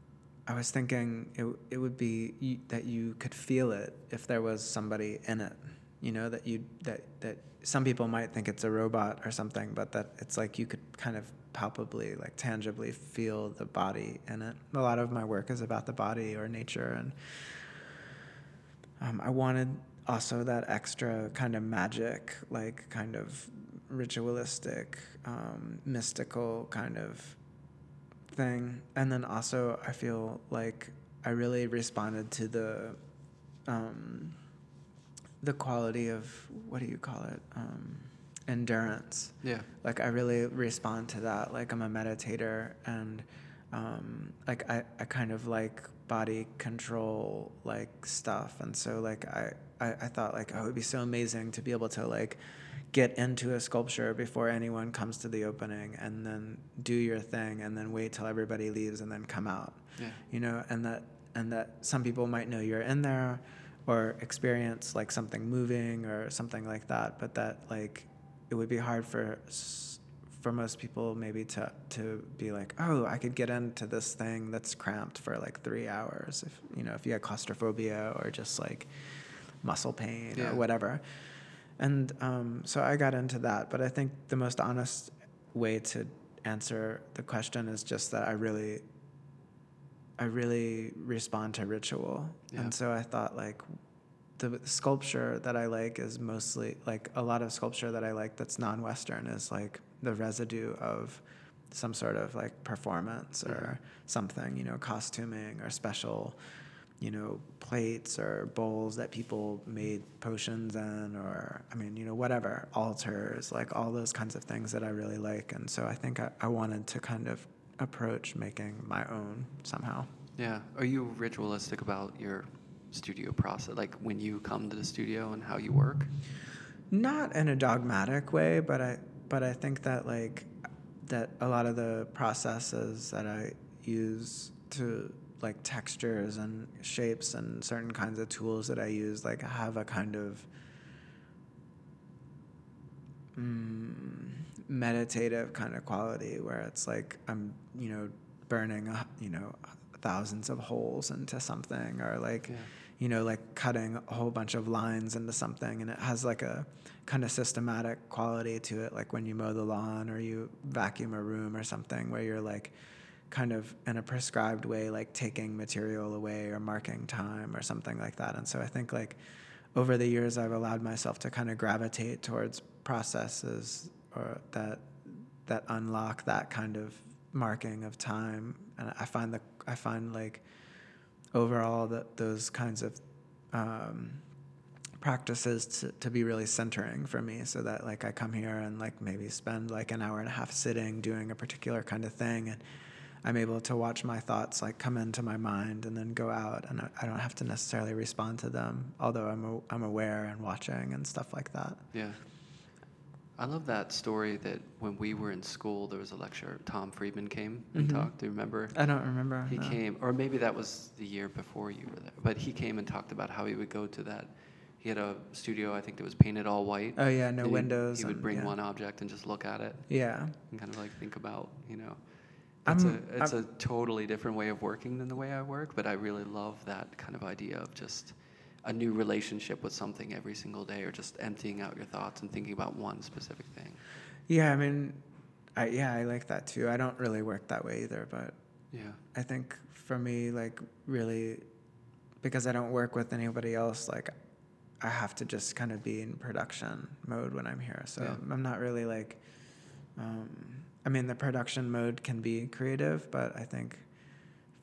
I was thinking it it would be y- that you could feel it if there was somebody in it. You know that you that that some people might think it's a robot or something, but that it's like you could kind of palpably, like tangibly feel the body in it. A lot of my work is about the body or nature, and um, I wanted also that extra kind of magic, like kind of ritualistic, um, mystical kind of thing. And then also, I feel like I really responded to the um, the quality of what do you call it? Um, endurance Yeah. like i really respond to that like i'm a meditator and um, like I, I kind of like body control like stuff and so like I, I i thought like oh it would be so amazing to be able to like get into a sculpture before anyone comes to the opening and then do your thing and then wait till everybody leaves and then come out Yeah. you know and that and that some people might know you're in there or experience like something moving or something like that but that like it would be hard for s- for most people maybe to to be like oh i could get into this thing that's cramped for like three hours if you know if you had claustrophobia or just like muscle pain Yeah. or whatever and um, so i got into that but i think the most honest way to answer the question is just that i really I really respond to ritual. Yeah. And so I thought like the sculpture that I like is mostly like a lot of sculpture that I like that's non-western is like the residue of some sort of like performance or mm-hmm. something, you know, costuming or special you know, plates or bowls that people made potions in, or I mean, you know, whatever, altars, like all those kinds of things that I really like. And so I think I, I wanted to kind of approach making my own somehow. Yeah. Are you ritualistic about your studio process? Like when you come to the studio and how you work? Not in a dogmatic way, but I but I think that like that a lot of the processes that I use to like textures and shapes and certain kinds of tools that I use like have a kind of mm, meditative kind of quality where it's like I'm you know burning uh, you know thousands of holes into something or like Yeah. you know like cutting a whole bunch of lines into something and it has like a kind of systematic quality to it like when you mow the lawn or you vacuum a room or something where you're like kind of in a prescribed way like taking material away or marking time or something like that and so i think like over the years i've allowed myself to kind of gravitate towards processes or that that unlock that kind of marking of time and i find that i find like overall that those kinds of um, practices to, to be really centering for me so that like i come here and like maybe spend like an hour and a half sitting doing a particular kind of thing. And i'm able to watch my thoughts like come into my mind and then go out. And i, I don't have to necessarily respond to them although i'm, a, I'm aware and watching and stuff like that. Yeah. I love that story that when we were in school, there was a lecture. Tom Friedman came and Mhm. talked. Do you remember? i don't remember He no. came, or maybe that was the year before you were there. But he came and talked about how he would go to that. He had a studio, I think that was painted all white. oh yeah no and he- windows He would and- bring yeah. one object and just look at it yeah and kind of like think about, you know. It's a it's I'm- a totally different way of working than the way I work, but I really love that kind of idea of just a new relationship with something every single day, or just emptying out your thoughts and thinking about one specific thing. yeah i mean I, yeah i like that too i don't really work that way either but Yeah. I think for me, like really, because I don't work with anybody else, like I have to just kind of be in production mode when I'm here. So Yeah. I'm not really like, um, I mean, the production mode can be creative, but I think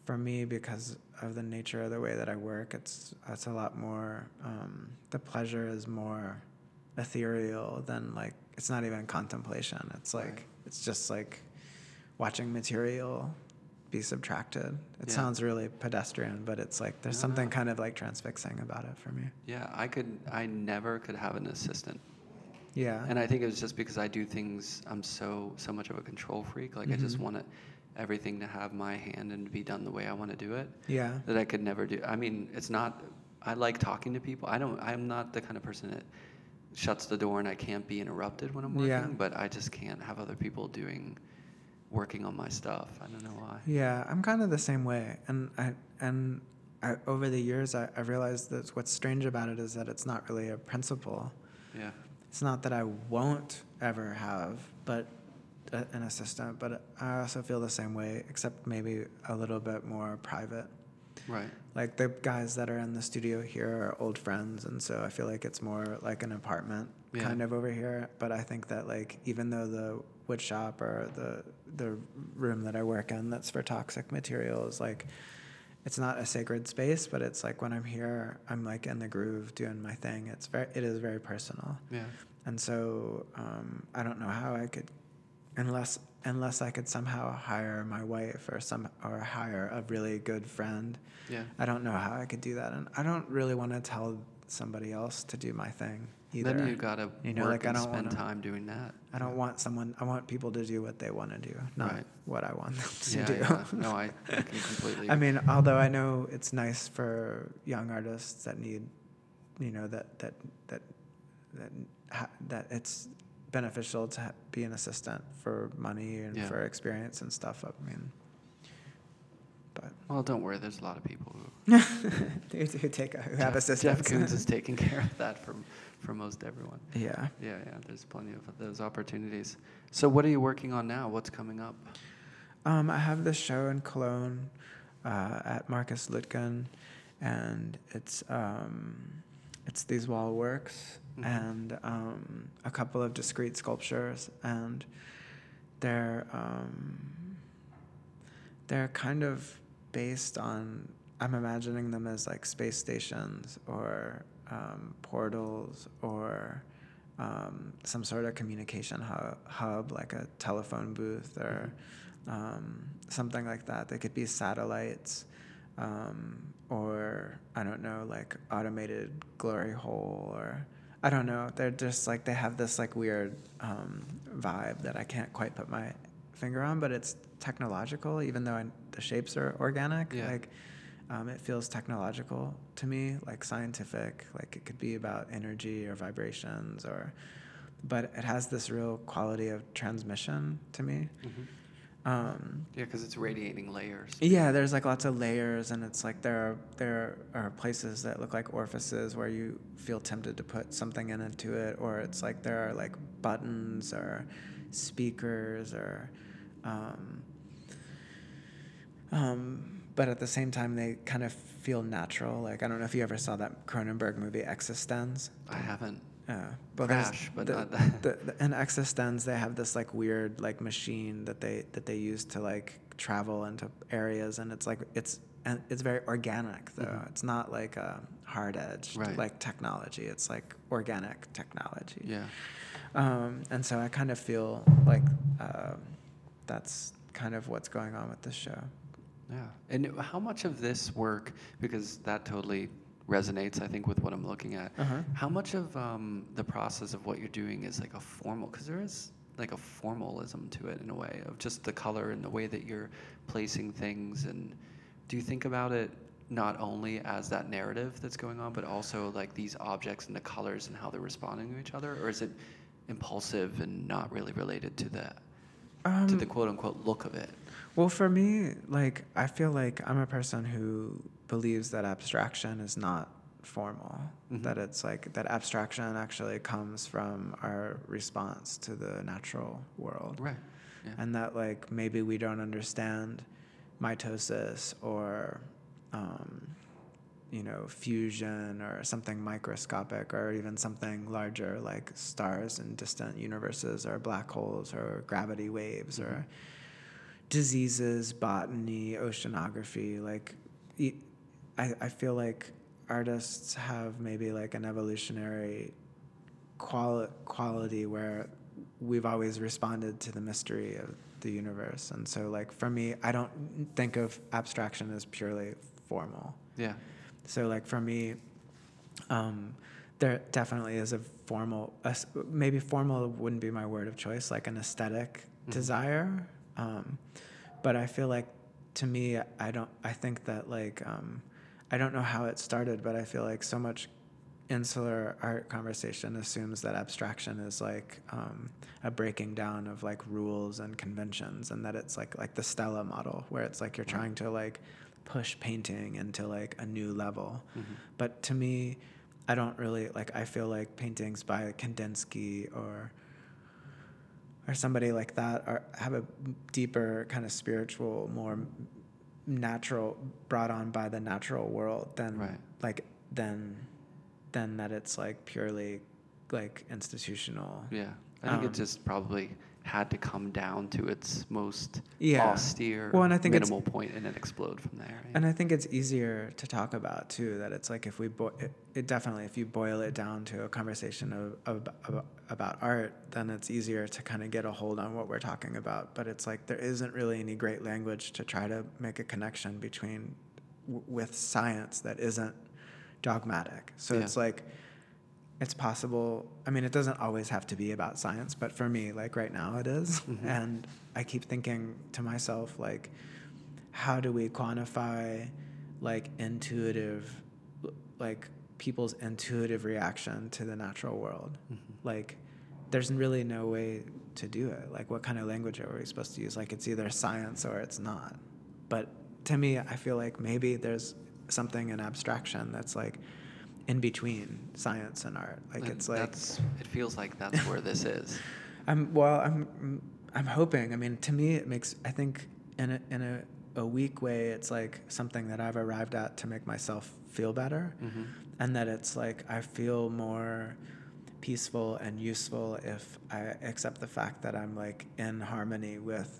for me, because of the nature of the way that I work, it's it's a lot more. Um, the pleasure is more ethereal than like it's not even contemplation. It's like Right. it's just like watching material be subtracted. It Yeah. sounds really pedestrian, but it's like there's No, something no. kind of like transfixing about it for me. Yeah, I could. I never could have an assistant, Yeah. and I think it was just because I do things. I'm so so much of a control freak. Like I just Mhm. want it, everything to have my hand and be done the way I want to do it. yeah. That I could never do. I mean, it's not. I like talking to people. I don't. I'm not the kind of person that shuts the door and I can't be interrupted when I'm working. Yeah. But I just can't have other people doing, working on my stuff. I don't know why. Yeah, I'm kind of the same way, and I and I, over the years I, I realized that what's strange about it is that it's not really a principle. Yeah. It's not that I won't ever have, but a, an assistant. But I also feel the same way, except maybe a little bit more private. Right. Like the guys that are in the studio here are old friends, and so I feel like it's more like an apartment Yeah. kind of over here. But I think that like even though the wood shop or the the room that I work in that's for toxic materials, like it's not a sacred space, but it's like when I'm here, I'm like in the groove doing my thing. It's very it is very personal, Yeah. and so um, I don't know how I could unless unless I could somehow hire my wife or some or hire a really good friend. Yeah. I don't know how I could do that, and I don't really want to tell somebody else to do my thing either. Then you gotta You know, work like, I don't spend wanna- time doing that. I don't want someone. I want people to do what they want to do, not Right. what I want them to Yeah, do. yeah. No, I, I can completely. I mean, although I know it's nice for young artists that need, you know, that that that that ha- that it's beneficial to ha- be an assistant for money and Yeah. for experience and stuff. I mean, but well, don't worry. There's a lot of people who. who, who take a, who have assistants. Jeff Koons is taking care of that for for most everyone. yeah. Yeah, yeah. There's plenty of those opportunities. So, what are you working on now? What's coming up? Um, I have this show in Cologne uh, at Markus Lüttgen, and it's um, it's these wall works Mhm. and um, a couple of discrete sculptures, and they're um, they're kind of based on I'm imagining them as like space stations or um, portals or um, some sort of communication hub, hub, like a telephone booth or um, something like that. They could be satellites um, or, I don't know, like automated glory hole or. I don't know. They're just like they have this like weird um, vibe that I can't quite put my finger on, but it's technological, even though I, the shapes are organic. Yeah. Like um, it feels technological to me, like scientific. Like it could be about energy or vibrations, or, but it has this real quality of transmission to me. Mhm. Um, Yeah, because it's radiating layers. yeah, there's like lots of layers, and it's like there are there are places that look like orifices where you feel tempted to put something in into it, or it's like there are like buttons or speakers or. Um, um, but at the same time, they kind of feel natural. Like I don't know if you ever saw that Cronenberg movie Existenz. I haven't. Yeah, but Crash, but the, not that. the, the, in Existenz, they have this like weird like machine that they that they use to like travel into areas, and it's like it's and it's very organic though. Mhm. It's not like a hard edged Right. like technology. It's like organic technology. Yeah. Um, and so I kind of feel like um, that's kind of what's going on with this show. Yeah. And how much of this work, because that totally resonates, I think, with what I'm looking at. Uh-huh. How much of um, the process of what you're doing is like a formal? Because there is like a formalism to it in a way of just the color and the way that you're placing things. And do you think about it not only as that narrative that's going on, but also like these objects and the colors and how they're responding to each other, or is it impulsive and not really related to that to the Um, quote unquote look of it? Well, for me, like I feel like I'm a person who believes that abstraction is not formal. Mhm. That it's like that abstraction actually comes from our response to the natural world. Right. Yeah. And that like maybe we don't understand mitosis or um, you know, fusion or something microscopic or even something larger like stars in distant universes or black holes or gravity waves or Mhm. Diseases, botany, oceanography. Like, I, I feel like artists have maybe like an evolutionary quali- quality where we've always responded to the mystery of the universe. And so, like, for me, I don't think of abstraction as purely formal. Yeah. So like for me, um, there definitely is a formal, maybe formal wouldn't be my word of choice, like an aesthetic Mhm. desire. Um, but I feel like to me, I don't, I think that like, um, I don't know how it started, but I feel like so much insular art conversation assumes that abstraction is like um, a breaking down of like rules and conventions and that it's like like the stella model where it's like you're trying to like push painting into like a new level Mhm. but to me i don't really like i feel like paintings by kandinsky or or somebody like that are have a deeper kind of spiritual more natural brought on by the natural world than Right. like than than that it's like purely like institutional Yeah, I think Um, it just probably had to come down to its most Yeah. austere, Well, and I think minimal point, and then explode from there. right? And I think it's easier to talk about too. That it's like if we bo- it, it definitely if you boil it down to a conversation of, of, of about art, then it's easier to kind of get a hold on what we're talking about. But it's like there isn't really any great language to try to make a connection between w- with science that isn't dogmatic. So Yeah. it's like it's possible. I mean, it doesn't always have to be about science, but for me, like right now, it is. Mhm. And I keep thinking to myself, like, how do we quantify like intuitive like people's intuitive reaction to the natural world Mhm. like there's really no way to do it like what kind of language are we supposed to use like it's either science or it's not but to me i feel like maybe there's something in abstraction that's like in between science and art like it's like that's, it feels like that's where this is. I'm well. I'm I'm hoping. I mean, to me, it makes. I think in a in a, a weak way, it's like something that I've arrived at to make myself feel better, Mhm. and that it's like I feel more peaceful and useful if I accept the fact that I'm like in harmony with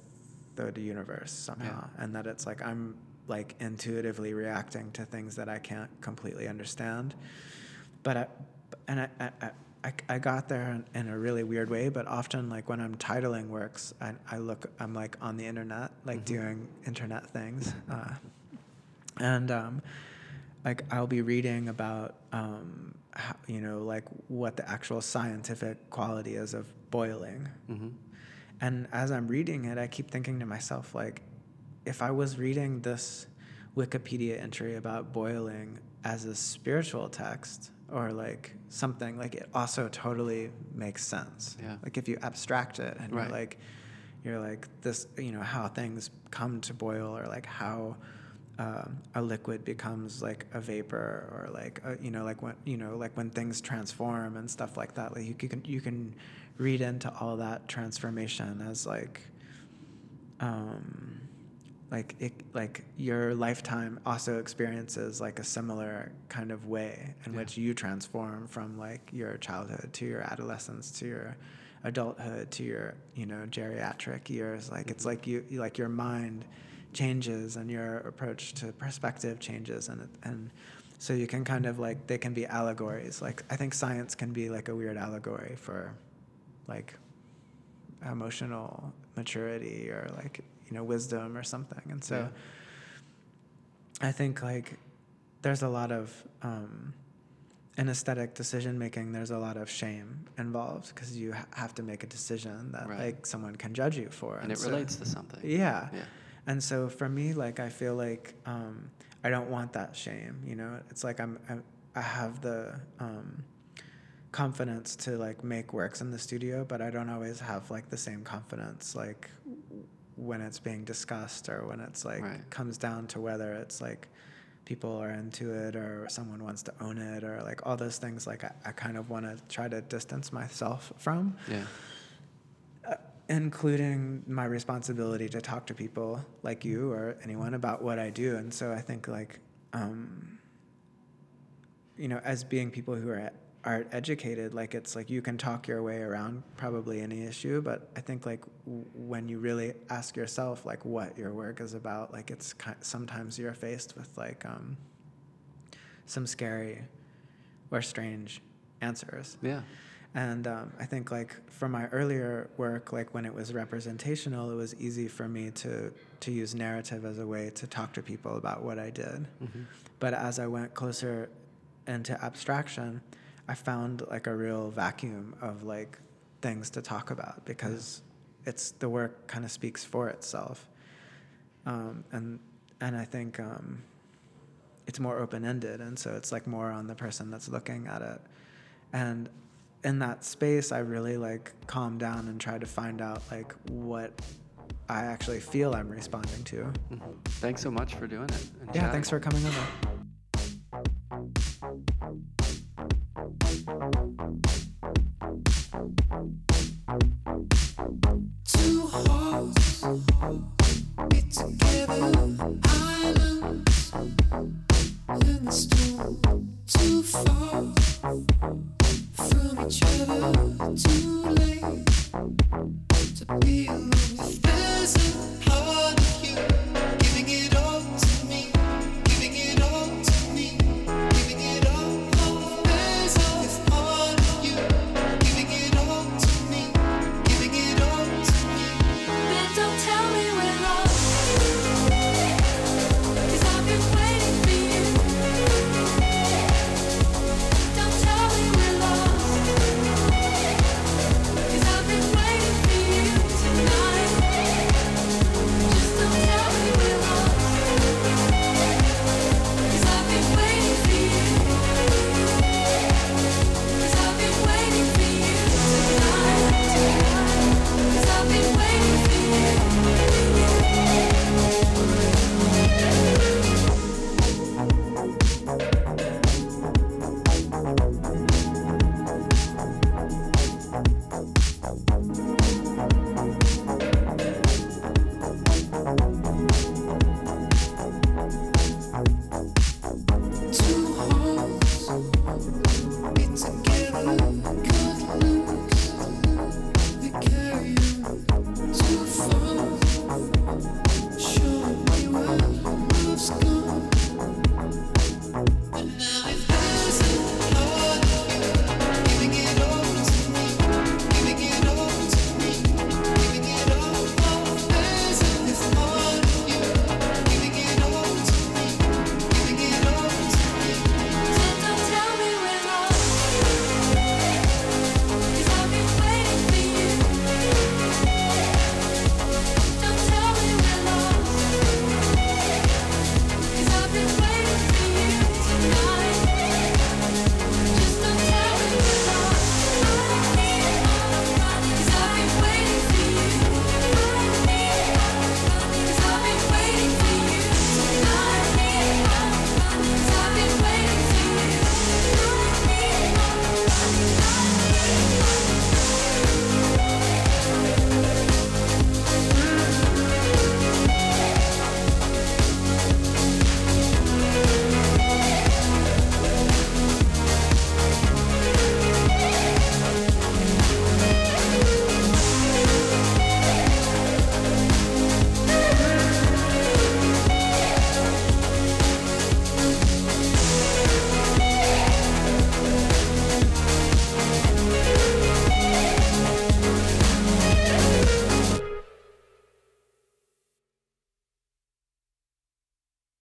the, the universe somehow, and that it's like I'm like intuitively reacting to things that I can't completely understand. But I, and I, I, I, I got there in, in a really weird way. But often, like when I'm titling works, I, I look, I'm like on the internet, like Mhm. doing internet things, uh, and um, like I'll be reading about, um, how, you know, like what the actual scientific quality is of boiling. Mm-hmm. And as I'm reading it, I keep thinking to myself, like, if I was reading this Wikipedia entry about boiling as a spiritual text or like something, like it also totally makes sense. Yeah. Like if you abstract it and Right. you're like, you're like this, you know, how things come to boil or like how um, a liquid becomes like a vapor or like a, you know like when you know like when things transform and stuff like that like you can you can read into all that transformation as like um like it like your lifetime also experiences like a similar kind of way in Yeah. which you transform from like your childhood to your adolescence to your adulthood to your you know geriatric years like it's Mhm. like you you- like your mind changes and your approach to perspective changes and it- and so you can kind of like they can be allegories like i think science can be like a weird allegory for like emotional maturity or like you know wisdom or something and so i think like there's a lot of um in aesthetic decision making there's a lot of shame involved because you ha- have to make a decision that Right. like someone can judge you for And it so- relates to something. yeah Yeah. and so for me, like I feel like um, I don't want that shame. You know, it's like I'm, I'm I have the um, confidence to like make works in the studio, but I don't always have like the same confidence like when it's being discussed or when it's like Right. comes down to whether it's like people are into it or someone wants to own it or like all those things like I, I kind of want to try to distance myself from Yeah. uh, including my responsibility to talk to people like you or anyone about what I do. And so I think like, um, you know, as being people who are art educated, like it's like you can talk your way around probably any issue, but I think like w- when you really ask yourself like what your work is about, like it's sometimes you're faced with like um, some scary or strange answers. Yeah. And um, I think like for my earlier work, like when it was representational, it was easy for me to to use narrative as a way to talk to people about what I did. Mm-hmm. But as I went closer into abstraction, I found like a real vacuum of like things to talk about because it's the work kind of speaks for itself. Um, and and I think um, it's more open ended, and so it's like more on the person that's looking at it. And in that space, I really like calm down and try to find out like what I actually feel I'm responding to. Mm-hmm. Thanks so much for doing it. Yeah, chatting. thanks for coming over.